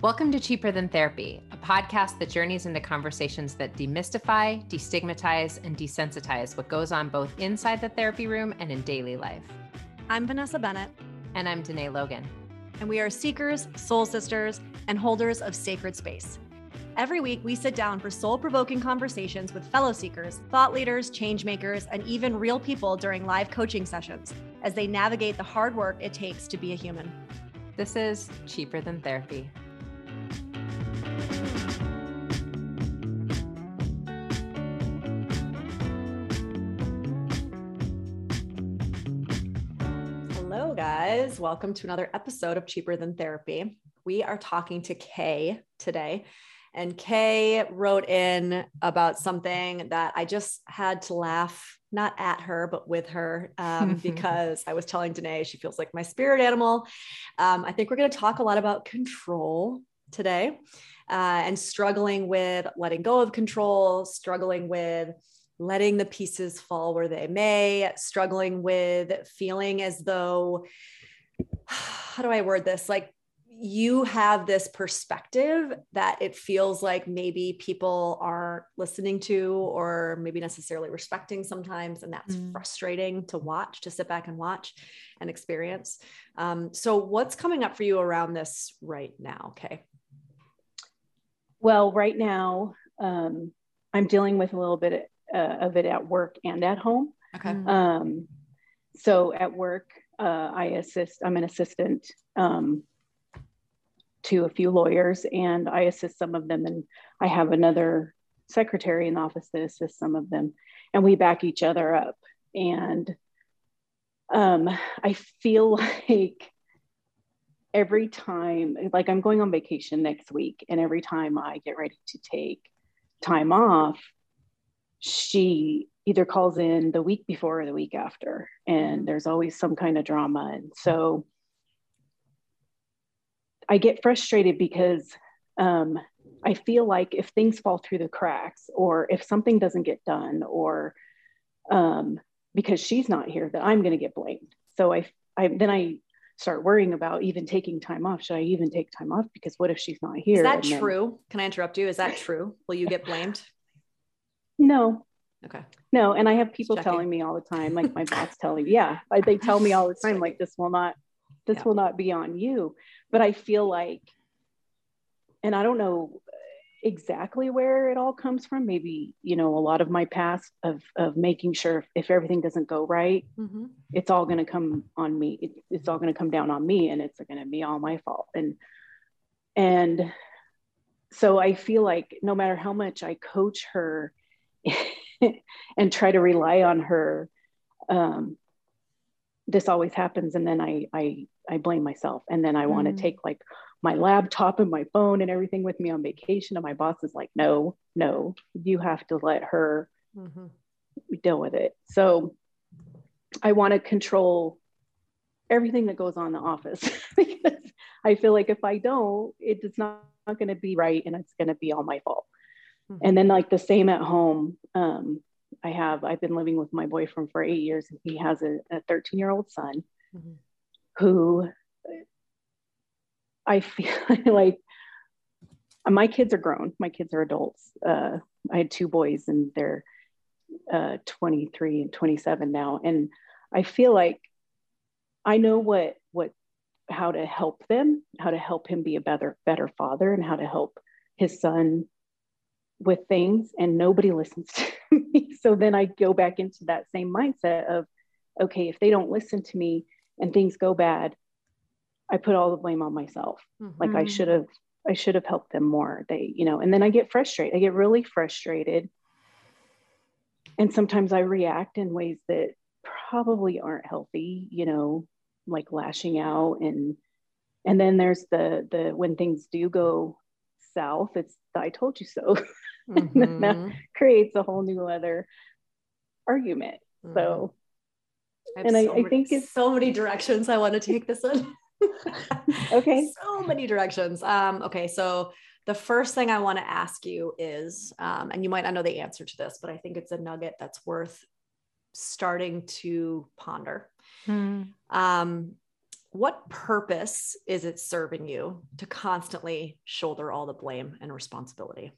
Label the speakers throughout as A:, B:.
A: Welcome to Cheaper Than Therapy, a podcast that journeys into conversations that demystify, destigmatize, and desensitize what goes on both inside the therapy room and in daily life.
B: I'm Vanessa Bennett.
A: And I'm Danae Logan.
B: And we are seekers, soul sisters, and holders of sacred space. Every week, we sit down for soul provoking conversations with fellow seekers, thought leaders, change makers, and even real people during live coaching sessions as they navigate the hard work it takes to be a human.
A: This is Cheaper Than Therapy. Welcome to another episode of Cheaper Than Therapy. We are talking to Kay today. And Kay wrote in about something that I just had to laugh, not at her, but with her, um, because I was telling Danae she feels like my spirit animal. Um, I think we're going to talk a lot about control today uh, and struggling with letting go of control, struggling with letting the pieces fall where they may, struggling with feeling as though, how do I word this? Like you have this perspective that it feels like maybe people are listening to or maybe necessarily respecting sometimes. And that's mm. frustrating to watch, to sit back and watch and experience. Um, so, what's coming up for you around this right now? Okay.
C: Well, right now, um, I'm dealing with a little bit uh, of it at work and at home.
A: Okay. Mm.
C: Um, so at work, uh, I assist, I'm an assistant um, to a few lawyers and I assist some of them. And I have another secretary in the office that assists some of them. And we back each other up. And um, I feel like every time, like I'm going on vacation next week, and every time I get ready to take time off, she either calls in the week before or the week after, and there's always some kind of drama. And so I get frustrated because um, I feel like if things fall through the cracks, or if something doesn't get done, or um, because she's not here, that I'm going to get blamed. So I, I then I start worrying about even taking time off. Should I even take time off? Because what if she's not here?
A: Is that true? Can I interrupt you? Is that true? Will you get blamed?
C: No.
A: Okay.
C: No, and I have people telling me all the time, like my boss telling me, yeah, they tell me all the time, like this will not, this yeah. will not be on you. But I feel like, and I don't know exactly where it all comes from. Maybe you know a lot of my past of of making sure if everything doesn't go right, mm-hmm. it's all going to come on me. It, it's all going to come down on me, and it's going to be all my fault. And and so I feel like no matter how much I coach her and try to rely on her um, this always happens and then i i i blame myself and then i want to take like my laptop and my phone and everything with me on vacation and my boss is like no no you have to let her mm-hmm. deal with it. So i want to control everything that goes on in the office because i feel like if i don't it's not, not going to be right and it's going to be all my fault Mm-hmm. And then like the same at home. Um, I have, I've been living with my boyfriend for eight years and he has a 13 year old son mm-hmm. who I feel like my kids are grown. My kids are adults. Uh, I had two boys and they're uh, 23 and 27 now. And I feel like I know what, what, how to help them, how to help him be a better, better father and how to help his son with things and nobody listens to me. So then I go back into that same mindset of, okay, if they don't listen to me and things go bad, I put all the blame on myself. Mm-hmm. Like I should have, I should have helped them more. They, you know, and then I get frustrated. I get really frustrated. And sometimes I react in ways that probably aren't healthy, you know, like lashing out and and then there's the the when things do go south, it's I told you so. Mm-hmm. that creates a whole new other argument. Mm-hmm. So,
A: I and so I, many, I think it's so many directions I want to take this in.
C: okay.
A: So many directions. Um, okay. So, the first thing I want to ask you is, um, and you might not know the answer to this, but I think it's a nugget that's worth starting to ponder. Mm. Um, what purpose is it serving you to constantly shoulder all the blame and responsibility?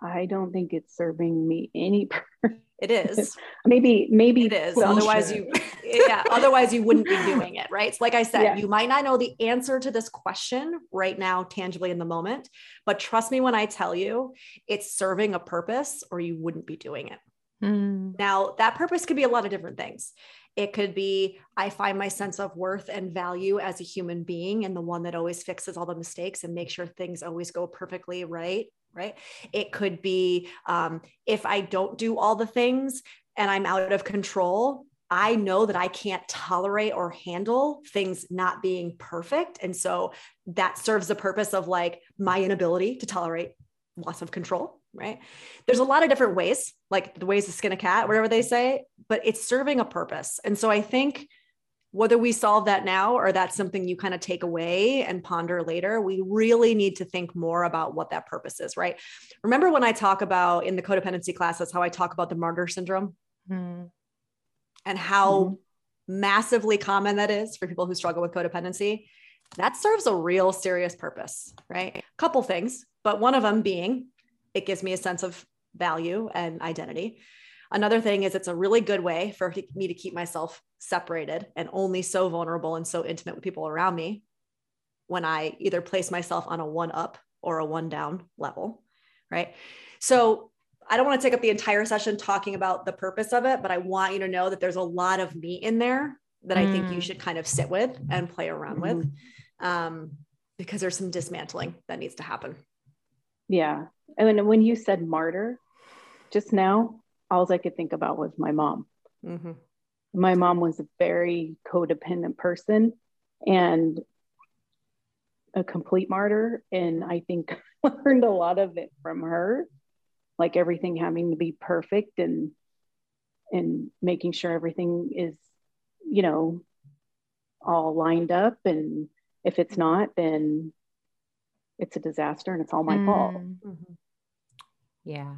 C: I don't think it's serving me any purpose.
A: It is.
C: maybe, maybe
A: it is. Otherwise, you, yeah. Otherwise, you wouldn't be doing it, right? So like I said, yeah. you might not know the answer to this question right now, tangibly in the moment, but trust me when I tell you, it's serving a purpose, or you wouldn't be doing it. Mm. Now, that purpose could be a lot of different things. It could be I find my sense of worth and value as a human being and the one that always fixes all the mistakes and makes sure things always go perfectly right. Right. It could be um, if I don't do all the things and I'm out of control, I know that I can't tolerate or handle things not being perfect. And so that serves the purpose of like my inability to tolerate loss of control right? There's a lot of different ways, like the ways to skin a cat, whatever they say, but it's serving a purpose. And so I think whether we solve that now or that's something you kind of take away and ponder later, we really need to think more about what that purpose is, right? Remember when I talk about in the codependency classes how I talk about the martyr syndrome mm. and how mm-hmm. massively common that is for people who struggle with codependency? That serves a real serious purpose, right? A couple things, but one of them being it gives me a sense of value and identity. Another thing is it's a really good way for me to keep myself separated and only so vulnerable and so intimate with people around me when I either place myself on a one up or a one down level. Right. So I don't want to take up the entire session talking about the purpose of it, but I want you to know that there's a lot of meat in there that mm. I think you mm. should kind of sit with and play around mm-hmm. with um, because there's some dismantling that needs to happen.
C: Yeah. And when you said martyr just now, all I could think about was my mom. Mm-hmm. My mom was a very codependent person and a complete martyr. And I think I learned a lot of it from her, like everything having to be perfect and and making sure everything is, you know, all lined up. And if it's not, then it's a disaster and it's all my mm. fault. Mm-hmm.
D: Yeah.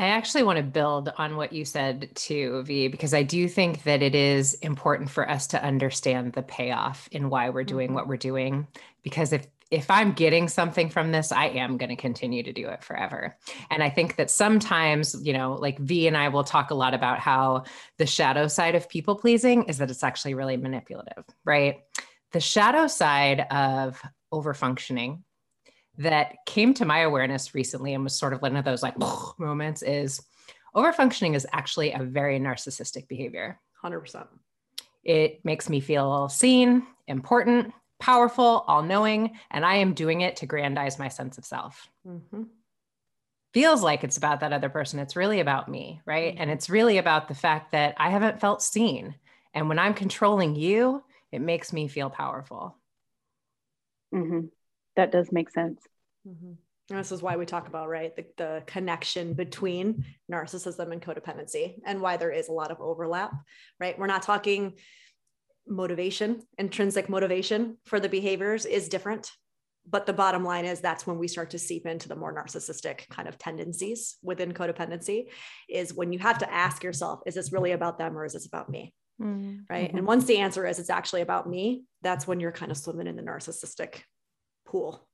D: I actually want to build on what you said too, V, because I do think that it is important for us to understand the payoff in why we're doing mm-hmm. what we're doing. Because if if I'm getting something from this, I am going to continue to do it forever. And I think that sometimes, you know, like V and I will talk a lot about how the shadow side of people pleasing is that it's actually really manipulative, right? The shadow side of over functioning that came to my awareness recently and was sort of one of those like moments is overfunctioning is actually a very narcissistic behavior.
A: 100%
D: it makes me feel seen important powerful all-knowing and i am doing it to grandize my sense of self. Mm-hmm. feels like it's about that other person. It's really about me right? Mm-hmm. and it's really about the fact that i haven't felt seen. And when i'm controlling you it makes me feel powerful.
C: Mm-hmm. That does make sense.
A: Mm-hmm. This is why we talk about right the, the connection between narcissism and codependency, and why there is a lot of overlap. Right, we're not talking motivation, intrinsic motivation for the behaviors is different but the bottom line is that's when we start to seep into the more narcissistic kind of tendencies within codependency is when you have to ask yourself is this really about them or is this about me mm-hmm. right and mm-hmm. once the answer is it's actually about me that's when you're kind of swimming in the narcissistic pool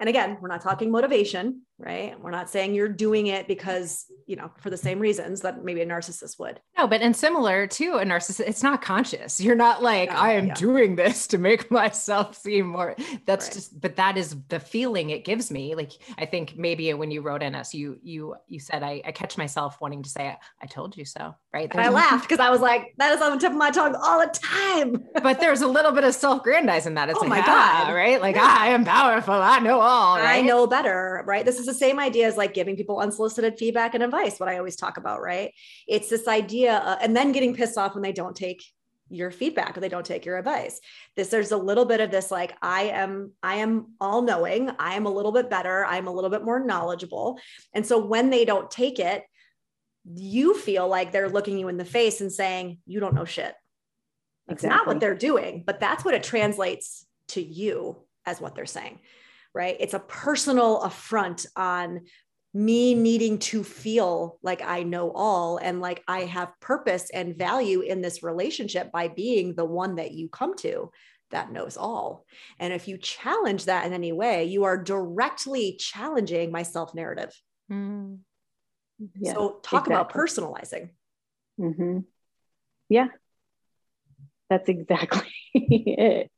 A: and again, we're not talking motivation, right? We're not saying you're doing it because, you know, for the same reasons that maybe a narcissist would.
D: No, but and similar to a narcissist, it's not conscious. You're not like, no, I am yeah. doing this to make myself seem more. That's right. just, but that is the feeling it gives me. Like, I think maybe when you wrote in us, you, you, you said, I, I catch myself wanting to say, I told you so, right?
A: And I laughed because I was like, that is on the tip of my tongue all the time.
D: but there's a little bit of self grandizing that. It's oh like, my ah, God, right? Like, yeah. I am powerful. I know all. Right?
A: I know better, right? This is the same idea as like giving people unsolicited feedback and advice, what I always talk about, right? It's this idea, uh, and then getting pissed off when they don't take your feedback or they don't take your advice this there's a little bit of this like i am i am all knowing i am a little bit better i'm a little bit more knowledgeable and so when they don't take it you feel like they're looking you in the face and saying you don't know shit it's exactly. not what they're doing but that's what it translates to you as what they're saying right? It's a personal affront on me needing to feel like I know all and like I have purpose and value in this relationship by being the one that you come to that knows all. And if you challenge that in any way, you are directly challenging my self narrative. Mm. Yeah, so, talk exactly. about personalizing.
C: Mm-hmm. Yeah, that's exactly it.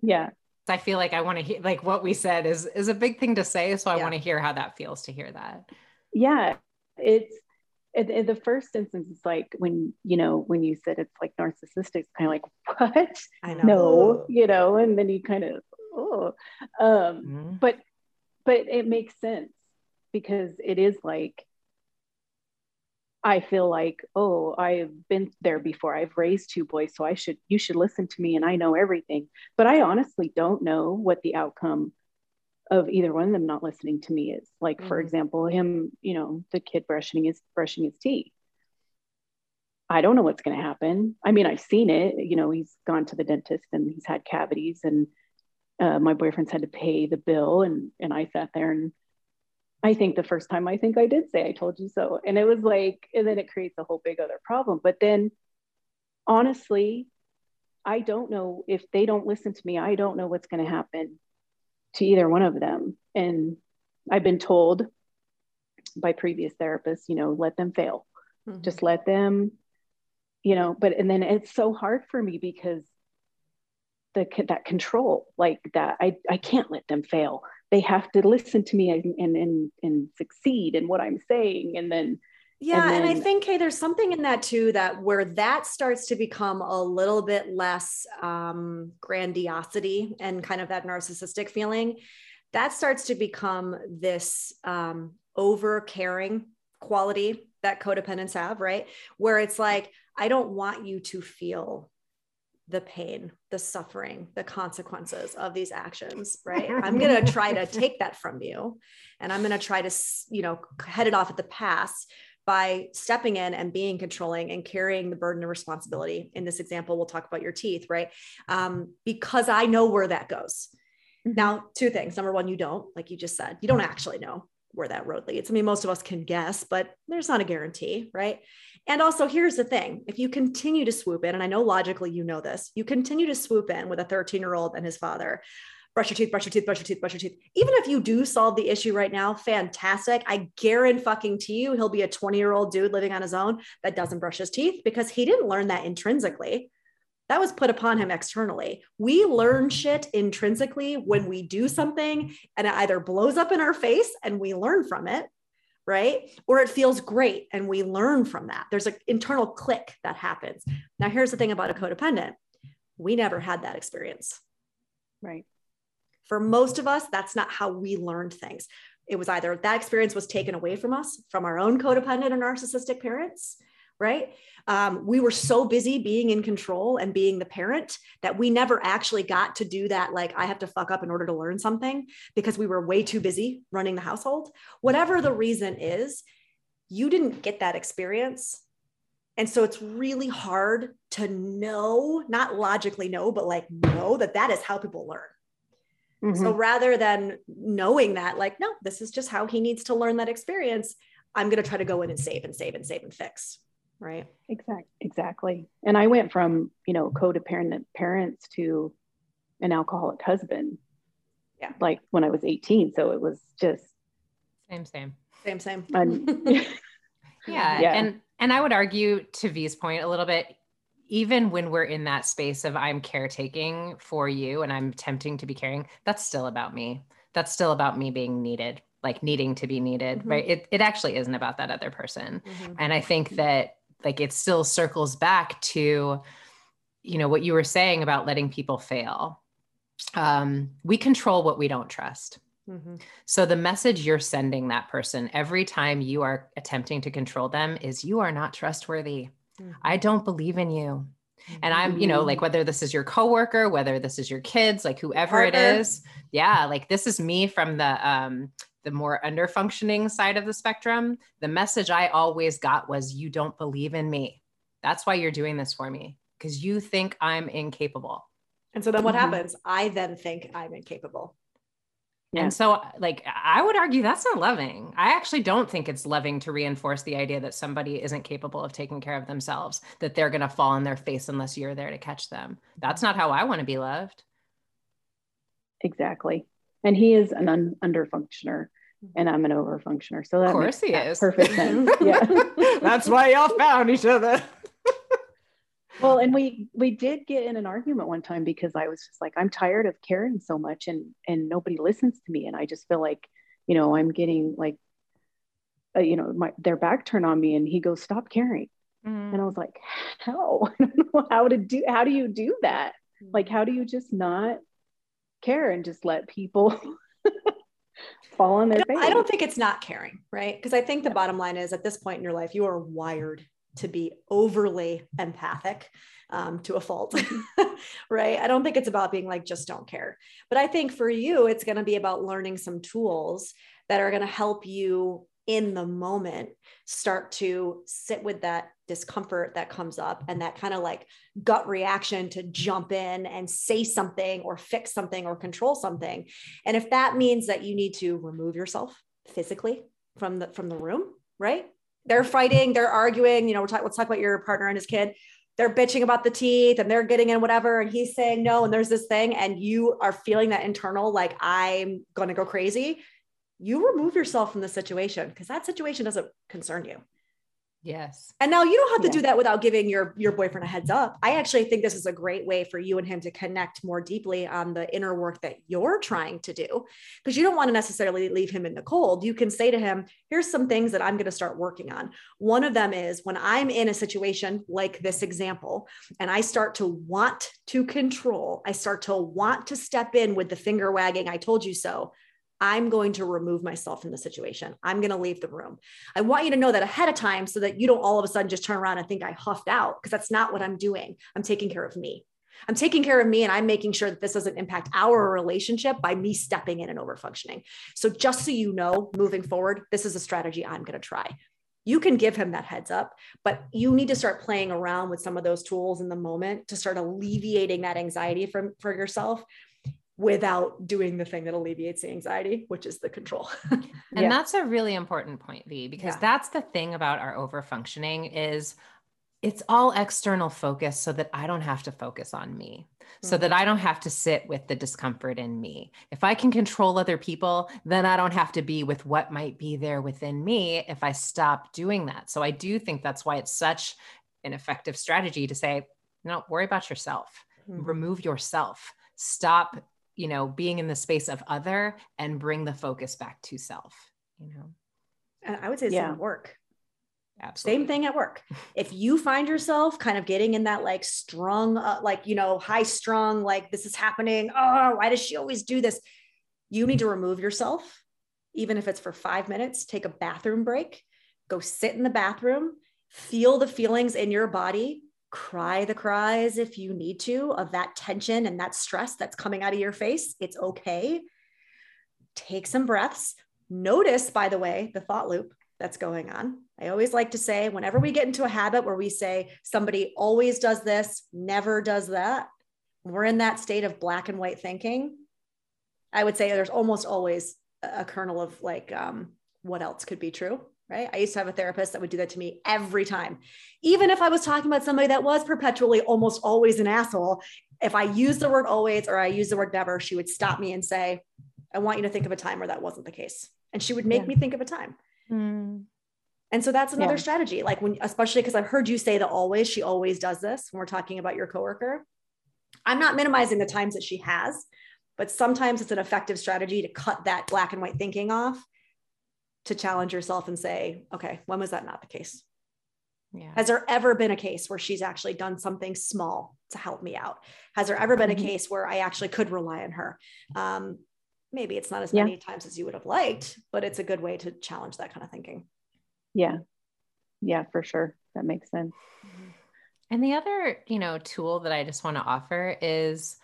C: Yeah.
D: I feel like I want to hear like what we said is is a big thing to say. So I yeah. want to hear how that feels to hear that.
C: Yeah. It's in, the first instance, it's like when you know when you said it's like narcissistic, it's kind of like what? I know. No, you know, and then you kind of oh, um, mm-hmm. but but it makes sense because it is like I feel like, oh, I've been there before. I've raised two boys, so I should you should listen to me and I know everything. But I honestly don't know what the outcome of either one of them not listening to me is. Like, mm-hmm. for example, him, you know, the kid brushing his brushing his teeth. I don't know what's going to happen. I mean, I've seen it. You know, he's gone to the dentist and he's had cavities, and uh, my boyfriend's had to pay the bill, and and I sat there and I think the first time I think I did say I told you so. And it was like, and then it creates a whole big other problem. But then honestly, I don't know if they don't listen to me, I don't know what's going to happen to either one of them. And I've been told by previous therapists, you know, let them fail. Mm-hmm. Just let them, you know, but and then it's so hard for me because the that control like that I, I can't let them fail they have to listen to me and and and, and succeed in what i'm saying. And then
A: yeah and, then, and, i think hey there's something in that too that where that starts to become a little bit less um, grandiosity and kind of that narcissistic feeling that starts to become this um, over caring quality that codependents have right? Where it's like i don't want you to feel the pain, the suffering, the consequences of these actions, right? I'm going to try to take that from you and I'm going to try to, you know, head it off at the pass by stepping in and being controlling and carrying the burden of responsibility. In this example, we'll talk about your teeth, right? Um, because I know where that goes. Mm-hmm. Now, two things. Number one, you don't, like you just said, you don't actually know where that road leads. I mean, most of us can guess, but there's not a guarantee, right? And also, here's the thing if you continue to swoop in, and I know logically you know this, you continue to swoop in with a 13 year old and his father, brush your teeth, brush your teeth, brush your teeth, brush your teeth. Even if you do solve the issue right now, fantastic. I guarantee fucking to you, he'll be a 20 year old dude living on his own that doesn't brush his teeth because he didn't learn that intrinsically. That was put upon him externally. We learn shit intrinsically when we do something and it either blows up in our face and we learn from it, right? Or it feels great and we learn from that. There's an internal click that happens. Now, here's the thing about a codependent we never had that experience.
C: Right.
A: For most of us, that's not how we learned things. It was either that experience was taken away from us from our own codependent or narcissistic parents, right? Um, we were so busy being in control and being the parent that we never actually got to do that. Like, I have to fuck up in order to learn something because we were way too busy running the household. Whatever the reason is, you didn't get that experience. And so it's really hard to know, not logically know, but like know that that is how people learn. Mm-hmm. So rather than knowing that, like, no, this is just how he needs to learn that experience, I'm going to try to go in and save and save and save and fix right?
C: Exactly exactly. And i went from you know codependent parents to an alcoholic husband yeah. like when i was 18 so it was just
D: same same.
A: Same same.
D: Yeah. yeah. and and i would argue to v's point a little bit even when we're in that space of i'm caretaking for you and i'm attempting to be caring that's still about me. That's still about me being needed like needing to be needed mm-hmm. right? It, it actually isn't about that other person. Mm-hmm. and i think that like it still circles back to you know what you were saying about letting people fail. Um, we control what we don't trust. Mm-hmm. so the message you're sending that person every time you are attempting to control them is you are not trustworthy. Mm-hmm. i don't believe in you. And i'm you know like whether this is your coworker whether this is your kids like whoever it is. Yeah like this is me from the um the more under functioning side of the spectrum, the message I always got was, You don't believe in me. That's why you're doing this for me because you think I'm incapable.
A: And so then what mm-hmm. happens? I then think I'm incapable.
D: Yeah. And so, like, I would argue that's not loving. I actually don't think it's loving to reinforce the idea that somebody isn't capable of taking care of themselves, that they're going to fall on their face unless you're there to catch them. That's not how I want to be loved.
C: Exactly. And he is an un- under functioner and I'm an over functioner. So that of course he is perfect sense. Yeah.
D: That's why y'all found each other.
C: well, and we we did get in an argument one time because I was just like, I'm tired of caring so much and and nobody listens to me. And I just feel like, you know, I'm getting like uh, you know, my their back turn on me and he goes, Stop caring. Mm. And I was like, How? I don't know how to do how do you do that? Like, how do you just not care and just let people fall on their face.
A: I don't think it's not caring, right? Because I think the bottom line is at this point in your life, you are wired to be overly empathic um, to a fault, right? I don't think it's about being like, just don't care. But I think for you, it's going to be about learning some tools that are going to help you in the moment start to sit with that discomfort that comes up and that kind of like gut reaction to jump in and say something or fix something or control something. And if that means that you need to remove yourself physically from the from the room right? They're fighting they're arguing you know we're talking let's talk about your partner and his kid. They're bitching about the teeth and they're getting in whatever and he's saying no and there's this thing and you are feeling that internal like i'm going to go crazy you remove yourself from the situation because that situation doesn't concern you.
D: Yes.
A: And now you don't have to yeah. do that without giving your your boyfriend a heads up. I actually think this is a great way for you and him to connect more deeply on the inner work that you're trying to do because you don't want to necessarily leave him in the cold. You can say to him, here's some things that I'm going to start working on. One of them is when I'm in a situation like this example and I start to want to control, I start to want to step in with the finger wagging, I told you so. I'm going to remove myself from the situation. I'm going to leave the room. I want you to know that ahead of time so that you don't all of a sudden just turn around and think I huffed out because that's not what I'm doing. I'm taking care of me. I'm taking care of me and I'm making sure that this doesn't impact our relationship by me stepping in and over functioning. So, just so you know, moving forward, this is a strategy I'm going to try. You can give him that heads up, but you need to start playing around with some of those tools in the moment to start alleviating that anxiety from for yourself without doing the thing that alleviates the anxiety, which is the control.
D: and yeah. that's a really important point, V, because yeah. that's the thing about our overfunctioning is it's all external focus so that I don't have to focus on me. Mm-hmm. So that I don't have to sit with the discomfort in me. If I can control other people, then I don't have to be with what might be there within me if I stop doing that. So I do think that's why it's such an effective strategy to say, no, worry about yourself, mm-hmm. remove yourself, stop you know being in the space of other and bring the focus back to self you know
A: and i would say yeah. same work Absolutely. Same thing at work. If you find yourself kind of getting in that like strong, uh, like, you know, high strung, like this is happening. Oh, why does she always do this? You need to remove yourself, even if it's for five minutes, take a bathroom break, go sit in the bathroom, feel the feelings in your body, cry the cries if you need to of that tension and that stress that's coming out of your face. It's okay. Take some breaths. Notice, by the way, the thought loop that's going on. I always like to say, whenever we get into a habit where we say somebody always does this, never does that, we're in that state of black and white thinking. I would say there's almost always a kernel of like, um, what else could be true? Right? I used to have a therapist that would do that to me every time. Even if I was talking about somebody that was perpetually almost always an asshole, if I used the word always or I used the word never, she would stop me and say, I want you to think of a time where that wasn't the case. And she would make yeah. me think of a time. Mm. And so that's another yeah. strategy. Like when, especially because I've heard you say that always, she always does this when we're talking about your coworker. I'm not minimizing the times that she has, but sometimes it's an effective strategy to cut that black and white thinking off to challenge yourself and say, okay, when was that not the case? Yeah. Has there ever been a case where she's actually done something small to help me out? Has there ever been a mm-hmm. case where I actually could rely on her? Um, maybe it's not as yeah. many times as you would have liked, but it's a good way to challenge that kind of thinking.
C: Yeah. Yeah, for sure. That makes sense.
D: Mm-hmm. And the other, you know, tool that I just want to offer is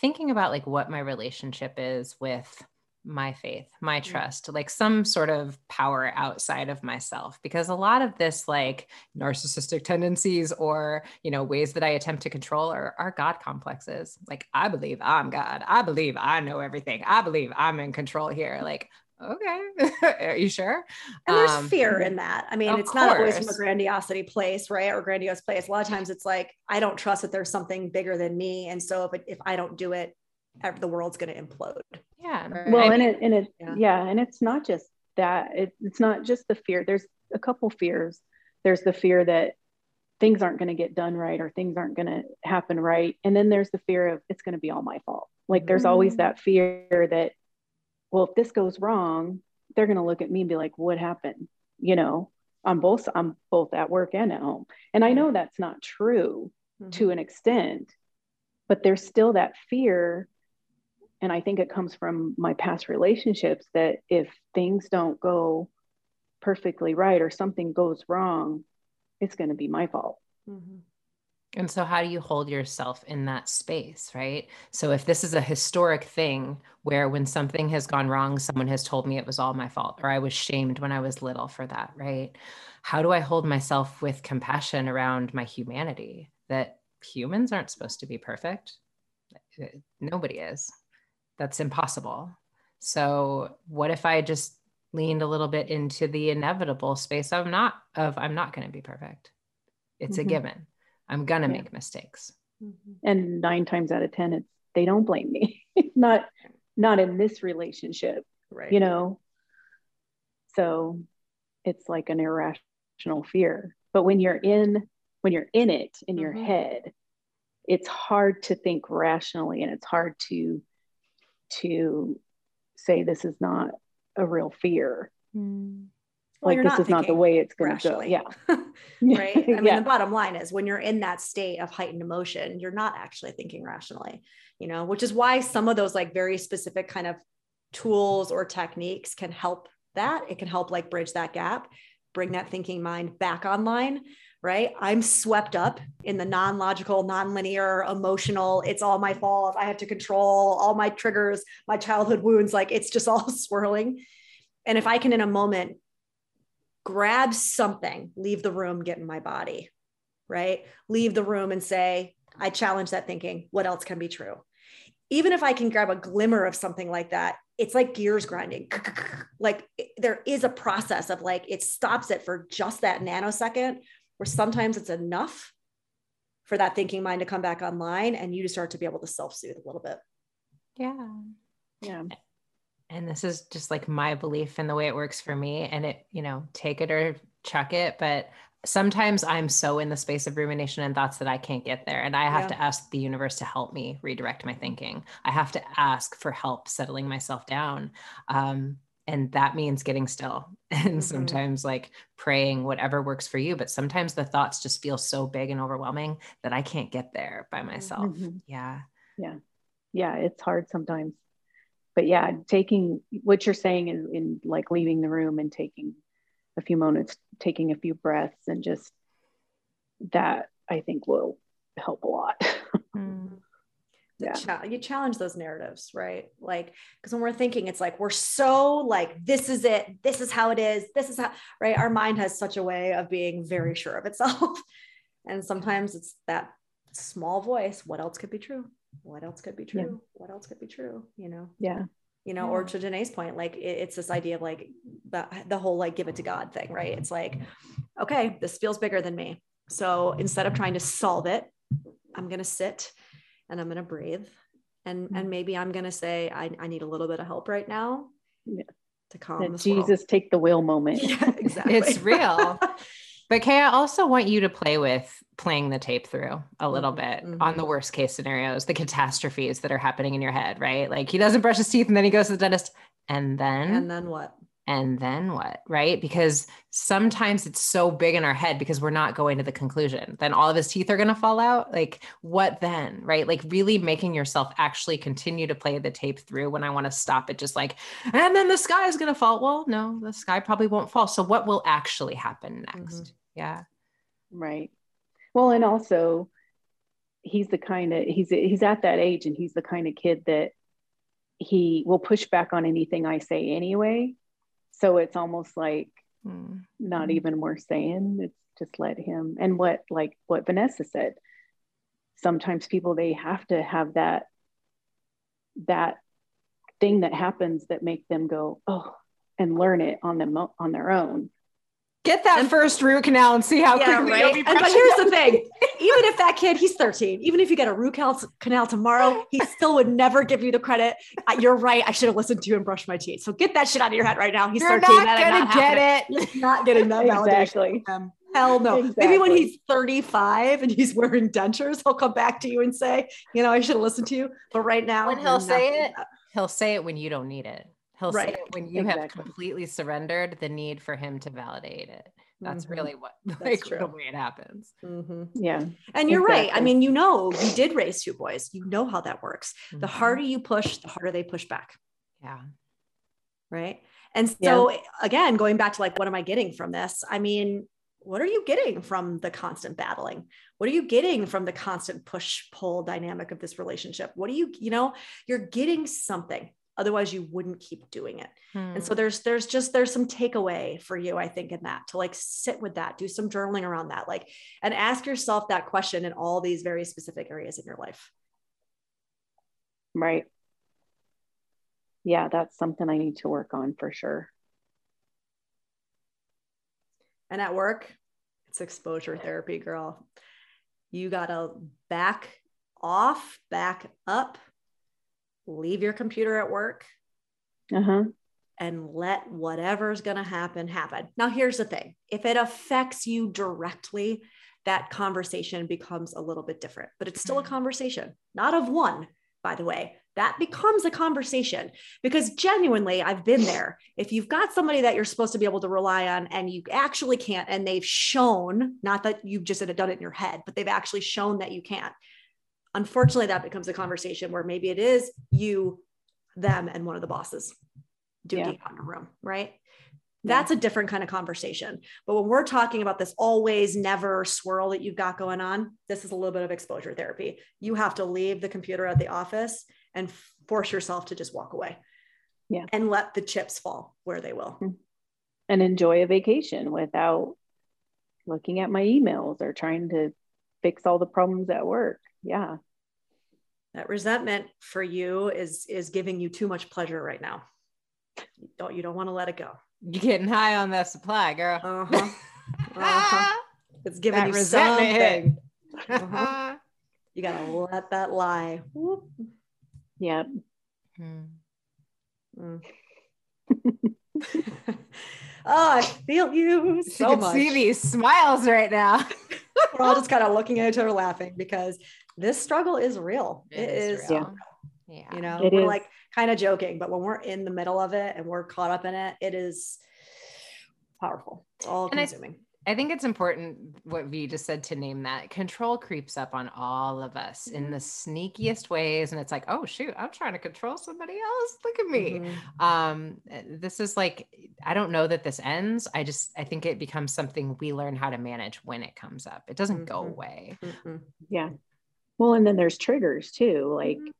D: thinking about like what my relationship is with my faith, my trust, like some sort of power outside of myself. Because a lot of this, like narcissistic tendencies or, you know, ways that I attempt to control are, are God complexes. Like, I believe I'm God. I believe I know everything. I believe I'm in control here. Like, okay, are you sure?
A: And there's um, fear in that. I mean, it's course. not always from a grandiosity place, right? Or grandiose place. A lot of times it's like, I don't trust that there's something bigger than me. And so if, if I don't do it, the world's going to implode.
D: Yeah.
C: Right? Well, and it, and it, yeah. yeah. And it's not just that it, it's not just the fear. There's a couple fears. There's the fear that things aren't going to get done right or things aren't going to happen right. And then there's the fear of it's going to be all my fault. Like there's mm-hmm. always that fear that, well, if this goes wrong, they're going to look at me and be like, what happened? You know, I'm both, I'm both at work and at home. And I know that's not true mm-hmm. to an extent, but there's still that fear and I think it comes from my past relationships that if things don't go perfectly right or something goes wrong, it's going to be my fault.
D: Mm-hmm. And so, how do you hold yourself in that space, right? So, if this is a historic thing where when something has gone wrong, someone has told me it was all my fault, or I was shamed when I was little for that, right? How do I hold myself with compassion around my humanity that humans aren't supposed to be perfect? Nobody is that's impossible. So what if I just leaned a little bit into the inevitable space of not of I'm not going to be perfect. It's mm-hmm. a given. I'm going to yeah. make mistakes.
C: Mm-hmm. And 9 times out of 10 it's they don't blame me. not not in this relationship. Right. You know. So it's like an irrational fear. But when you're in when you're in it in mm-hmm. your head, it's hard to think rationally and it's hard to to say this is not a real fear. Mm. Well, like this is not the way it's going to go. Yeah.
A: right. I mean, yeah. the bottom line is when you're in that state of heightened emotion, you're not actually thinking rationally, you know, which is why some of those like very specific kind of tools or techniques can help that. It can help like bridge that gap, bring that thinking mind back online right? I'm swept up in the non logical, non linear, emotional, it's all my fault. I have to control all my triggers, my childhood wounds. Like it's just all swirling. And if I can, in a moment, grab something, leave the room, get in my body, right? Leave the room and say, I challenge that thinking. What else can be true? Even if I can grab a glimmer of something like that, it's like gears grinding. Like there is a process of like, it stops it for just that nanosecond where sometimes it's enough for that thinking mind to come back online and you to start to be able to self-soothe a little bit.
D: Yeah.
C: Yeah.
D: And this is just like my belief in the way it works for me. And it, you know, take it or chuck it. But sometimes I'm so in the space of rumination and thoughts that I can't get there. And I have yeah. to ask the universe to help me redirect my thinking. I have to ask for help settling myself down. Um, and that means getting still. And mm-hmm. sometimes like praying whatever works for you but sometimes the thoughts just feel so big and overwhelming that i can't get there by myself. Mm-hmm. yeah.
C: Yeah. Yeah it's hard sometimes. But yeah taking what you're saying in, in like leaving the room and taking a few moments taking a few breaths and just that i think will help a lot. Mm
A: yeah. Cha- you challenge those narratives right? Like because when we're thinking it's like we're so like this is it this is how it is this is how right? Our mind has such a way of being very sure of itself. And sometimes it's that small voice what else could be true? What else could be true? Yeah. what else could be true you know?
C: Yeah.
A: You know
C: yeah.
A: or to Danae's point like it, it's this idea of like the, the whole like give it to god thing right? It's like okay this feels bigger than me. So instead of trying to solve it i'm going to sit and I'm going to breathe. And, mm-hmm. and maybe I'm going to say, I, I need a little bit of help right now yeah. to calm
C: Jesus world. take the wheel moment.
A: Yeah, exactly.
D: it's real. but Kay, I also want you to play with playing the tape through a little mm-hmm. bit mm-hmm. on the worst case scenarios, the catastrophes that are happening in your head, right? Like he doesn't brush his teeth and then he goes to the dentist. And then
A: and then what?
D: And then what right? Because sometimes it's so big in our head because we're not going to the conclusion. Then all of his teeth are going to fall out? Like what then right? Like really making yourself actually continue to play the tape through when i want to stop it just like and then the sky is going to fall. Well no the sky probably won't fall. So what will actually happen next? Mm-hmm. yeah.
C: Right. Well and also he's the kind of he's he's at that age and he's the kind of kid that he will push back on anything I say anyway. So it's almost like mm. not even worth saying. It's just let him. And what, like what Vanessa said, sometimes people, they have to have that, that thing that happens that make them go, oh, and learn it on them on their own
D: Get that and, first root canal and see how yeah, quickly right?
A: and, But here's the thing: even if that kid, he's 13, even if you get a root canal tomorrow, he still would never give you the credit. You're right. I should have listened to you and brushed my teeth. So get that shit out of your head right now. He's
D: You're
A: 13.
D: Not gonna not get
A: it. He's not getting that exactly. validation. Hell no. Exactly. Maybe when he's 35 and he's wearing dentures, he'll come back to you and say, you know, I should have listened to you. But right now,
D: when he'll say it, he'll say it when you don't need it. He'll right. say it when you exactly. have completely surrendered the need for him to validate it. That's mm-hmm. really what like the way it happens.
C: Mm-hmm. Yeah.
A: And you're exactly. right. I mean, you know, you did raise two boys. You know how that works. Mm-hmm. The harder you push, the harder they push back.
D: Yeah.
A: Right. And so yeah. again, going back to like, what am I getting from this? I mean, what are you getting from the constant battling? What are you getting from the constant push pull dynamic of this relationship? What are you, you know, you're getting something otherwise you wouldn't keep doing it hmm. and so hmm. there's there's just there's some takeaway for you i think in that to like sit with that do some journaling around that like and ask yourself that question in all these very specific areas in your life
C: right yeah that's something i need to work on for sure
A: and at work it's exposure therapy girl you gotta back off back up leave your computer at work uh-huh. and let whatever's going to happen happen. Now, here's the thing if it affects you directly, that conversation becomes a little bit different, but it's still a mm-hmm. conversation, not of one, by the way. That becomes a conversation because genuinely, I've been there. If you've got somebody that you're supposed to be able to rely on and you actually can't, and they've shown, not that you've just done it in your head, but they've actually shown that you can't, unfortunately that becomes a conversation where maybe it is you them and one of the bosses do yeah. decon a room right? That's a different kind of conversation. But when we're talking about this always never swirl that you've got going on this is a little bit of exposure therapy. You have to leave the computer at the office and force yourself to just walk away.
C: Yeah.
A: And let the chips fall where they will. Mm-hmm.
C: and enjoy a vacation without looking at my emails or trying to fix all the problems at work. Yeah
A: that resentment for you is is giving you too much pleasure right now you don't you don't want to let it go
D: you're getting high on that supply girl uh-huh.
A: Uh-huh. it's giving that you something uh-huh. you gotta let that lie Whoop.
C: yep hmm.
A: mm. oh i feel you so
D: you
A: much
D: see these smiles right now
A: we're all just kind of looking at each other laughing because this struggle is real. it, it is, is real. yeah. yeah. You know, it we're is. like kind of joking, but when we're in the middle of it and we're caught up in it, it is powerful. It's all consuming.
D: I think it's important what V just said to name that control creeps up on all of us in the sneakiest ways. And it's like, oh, shoot, I'm trying to control somebody else. Look at me. Mm-hmm. Um, eh, this is like, I don't know that this ends. I just, I think it becomes something we learn how to manage when it comes up. It doesn't mm-hmm. go away.
C: Mm-hmm. Yeah. Well, and then there's triggers too. Like mm-hmm.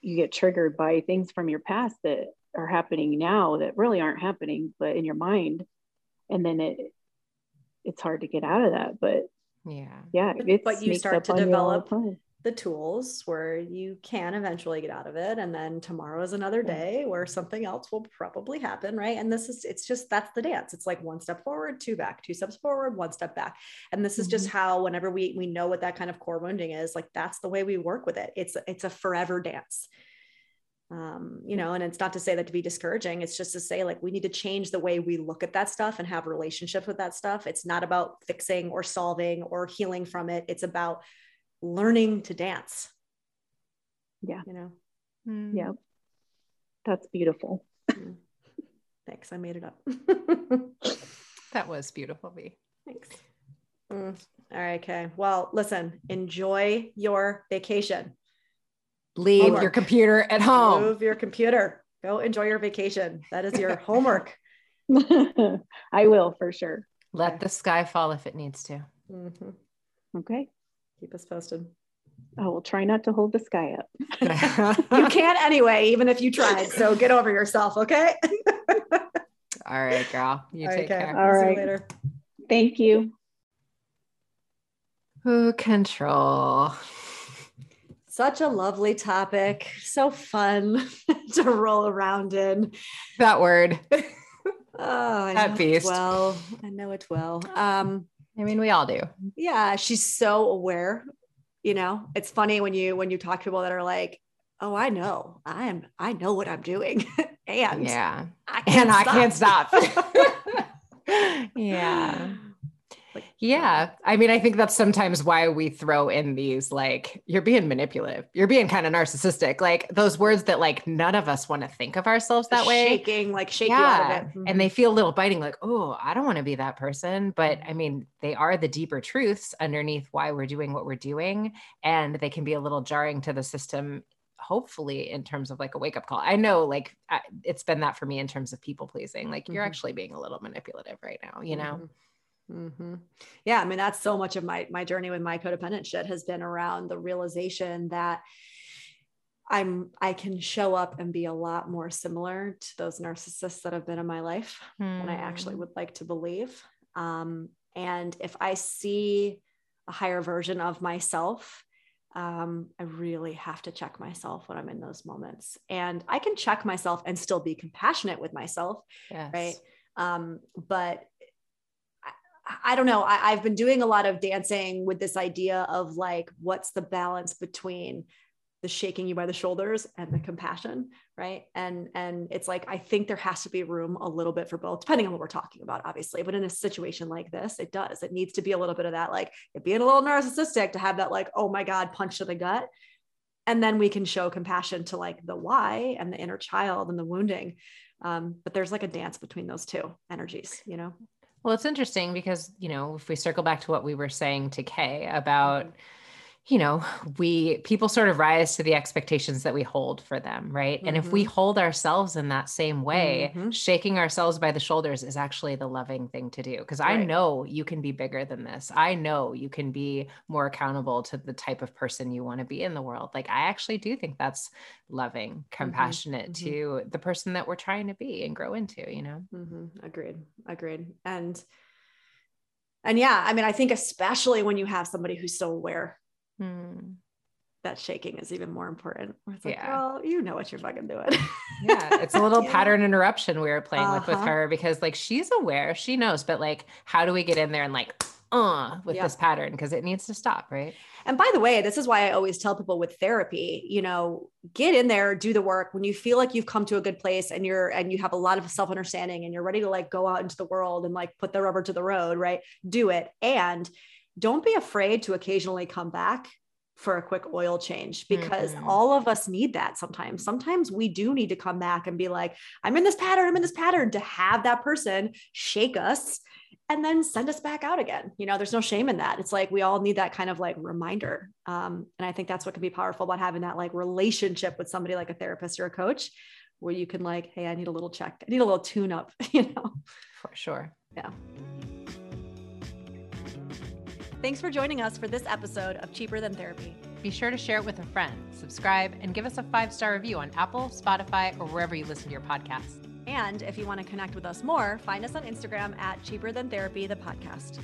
C: you get triggered by things from your past that are happening now that really aren't happening, but in your mind. And then it, it's hard to get out of that. But
D: yeah,
C: yeah, it's
A: but you start to develop the tools where you can eventually get out of it and then tomorrow is another day where something else will probably happen right and this is it's just that's the dance it's like one step forward two back two steps forward one step back and this is just mm-hmm. how whenever we we know what that kind of core wounding is like that's the way we work with it it's it's a forever dance um, you know, and it's not to say that to be discouraging. It's just to say like we need to change the way we look at that stuff and have relationships with that stuff. It's not about fixing or solving or healing from it. It's about learning to dance.
C: Yeah.
A: You know?
C: Mm. Yeah. That's beautiful.
A: Mm. Thanks. I made it up.
D: that was beautiful, V.
A: Thanks. Mm. All right. Okay. Well, listen, enjoy your vacation.
D: Leave homework. your computer at home.
A: Move your computer. Go enjoy your vacation. That is your homework.
C: I will for sure.
D: Let okay. the sky fall if it needs to.
C: Mm-hmm. Okay.
A: Keep us posted.
C: Oh, will try not to hold the sky up.
A: you can't anyway, even if you tried. So get over yourself, okay?
D: All right, girl. You take okay. care.
C: All right. later. Thank you.
D: Who control?
A: Such a lovely topic. So fun to roll around in.
D: That word.
A: Oh, I that beast. well, I know it well. Um,
D: I mean, we all do.
A: Yeah, she's so aware. You know, it's funny when you when you talk to people that are like, "Oh, I know, I am, I know what I'm doing," and
D: yeah, I and stop. I can't stop. yeah. Like, yeah. I mean, I think that's sometimes why we throw in these like, you're being manipulative, you're being kind of narcissistic, like those words that like none of us want to think of ourselves that way.
A: Shaking, like shaking yeah.
D: Mm-hmm. And they feel a little biting, like, oh, I don't want to be that person. But I mean, they are the deeper truths underneath why we're doing what we're doing. And they can be a little jarring to the system hopefully in terms of like a wake up call. I know like I, it's been that for me in terms of people pleasing. Like mm-hmm. you're actually being a little manipulative right now, you know? Mm-hmm.
A: Mm-hmm. Yeah, I mean that's so much of my my journey with my codependent shit has been around the realization that I'm I can show up and be a lot more similar to those narcissists that have been in my life mm. than I actually hmm. would like to believe. Um, and if I see a higher version of myself, um, I really have to check myself when I'm in those moments. And I can check myself and still be compassionate with myself, yes. right? Um, but I don't know. I, have been doing a lot of dancing with this idea of like, what's the balance between the shaking you by the shoulders and the compassion, right? And and it's like I think there has to be room a little bit for both, depending on what we're talking about, obviously. But in a situation like this, it does. It needs to be a little bit of that, like being a little narcissistic to have that, like, oh my God, punch to the gut. And then we can show compassion to like the why and the inner child and the wounding. Um, but there's like a dance between those two energies, you know?
D: Well, it's interesting because, you know, if we circle back to what we were saying to Kay about, mm-hmm you know, we people sort of rise to the expectations that we hold for them, right? Mm-hmm. And if we mm-hmm. hold ourselves in that same way, mm-hmm. shaking ourselves by the shoulders is actually the loving thing to do. Because right. I know you can be bigger than this. I know you can be more accountable to the type of person you want to be in the world. Like, I actually do think that's loving, mm-hmm. compassionate mm-hmm. to the person that we're trying to be and grow into, you know?
A: Mm-hmm. Agreed. Agreed. And, and yeah, I mean, I think especially when you have somebody who's so aware Hmm. That shaking is even more important. It's like, yeah. well, you know what you're fucking doing.
D: yeah. It's a little yeah. pattern interruption we were playing uh-huh. with with uh-huh. her because like she's aware, she knows, but like, how do we get in there and like uh with this pattern because it needs to stop right
A: and by the way this is why i always tell people with therapy you know get in there do the work when you feel like you've come to a good place and you're and you have a lot of self understanding and you're ready to like go out into the world and like put the rubber to the road right do it and don't be afraid to occasionally come back for a quick oil change because mm-hmm. all of us need that sometimes. Sometimes we do need to come back and be like, I'm in this pattern, I'm in this pattern to have that person shake us and then send us back out again. You know, there's no shame in that. It's like we all need that kind of like reminder. Um, and I think that's what can be powerful about having that like relationship with somebody like a therapist or a coach where you can like, hey, I need a little check, I need a little tune up, you know?
D: For sure.
A: Yeah.
B: Thanks for joining us for this episode of Cheaper Than Therapy.
D: Be sure to share it with a friend, subscribe, and give us a five star review on Apple, Spotify, or wherever you listen to your podcasts.
B: And if you want to connect with us more, find us on Instagram at Cheaper Than Therapy, the podcast.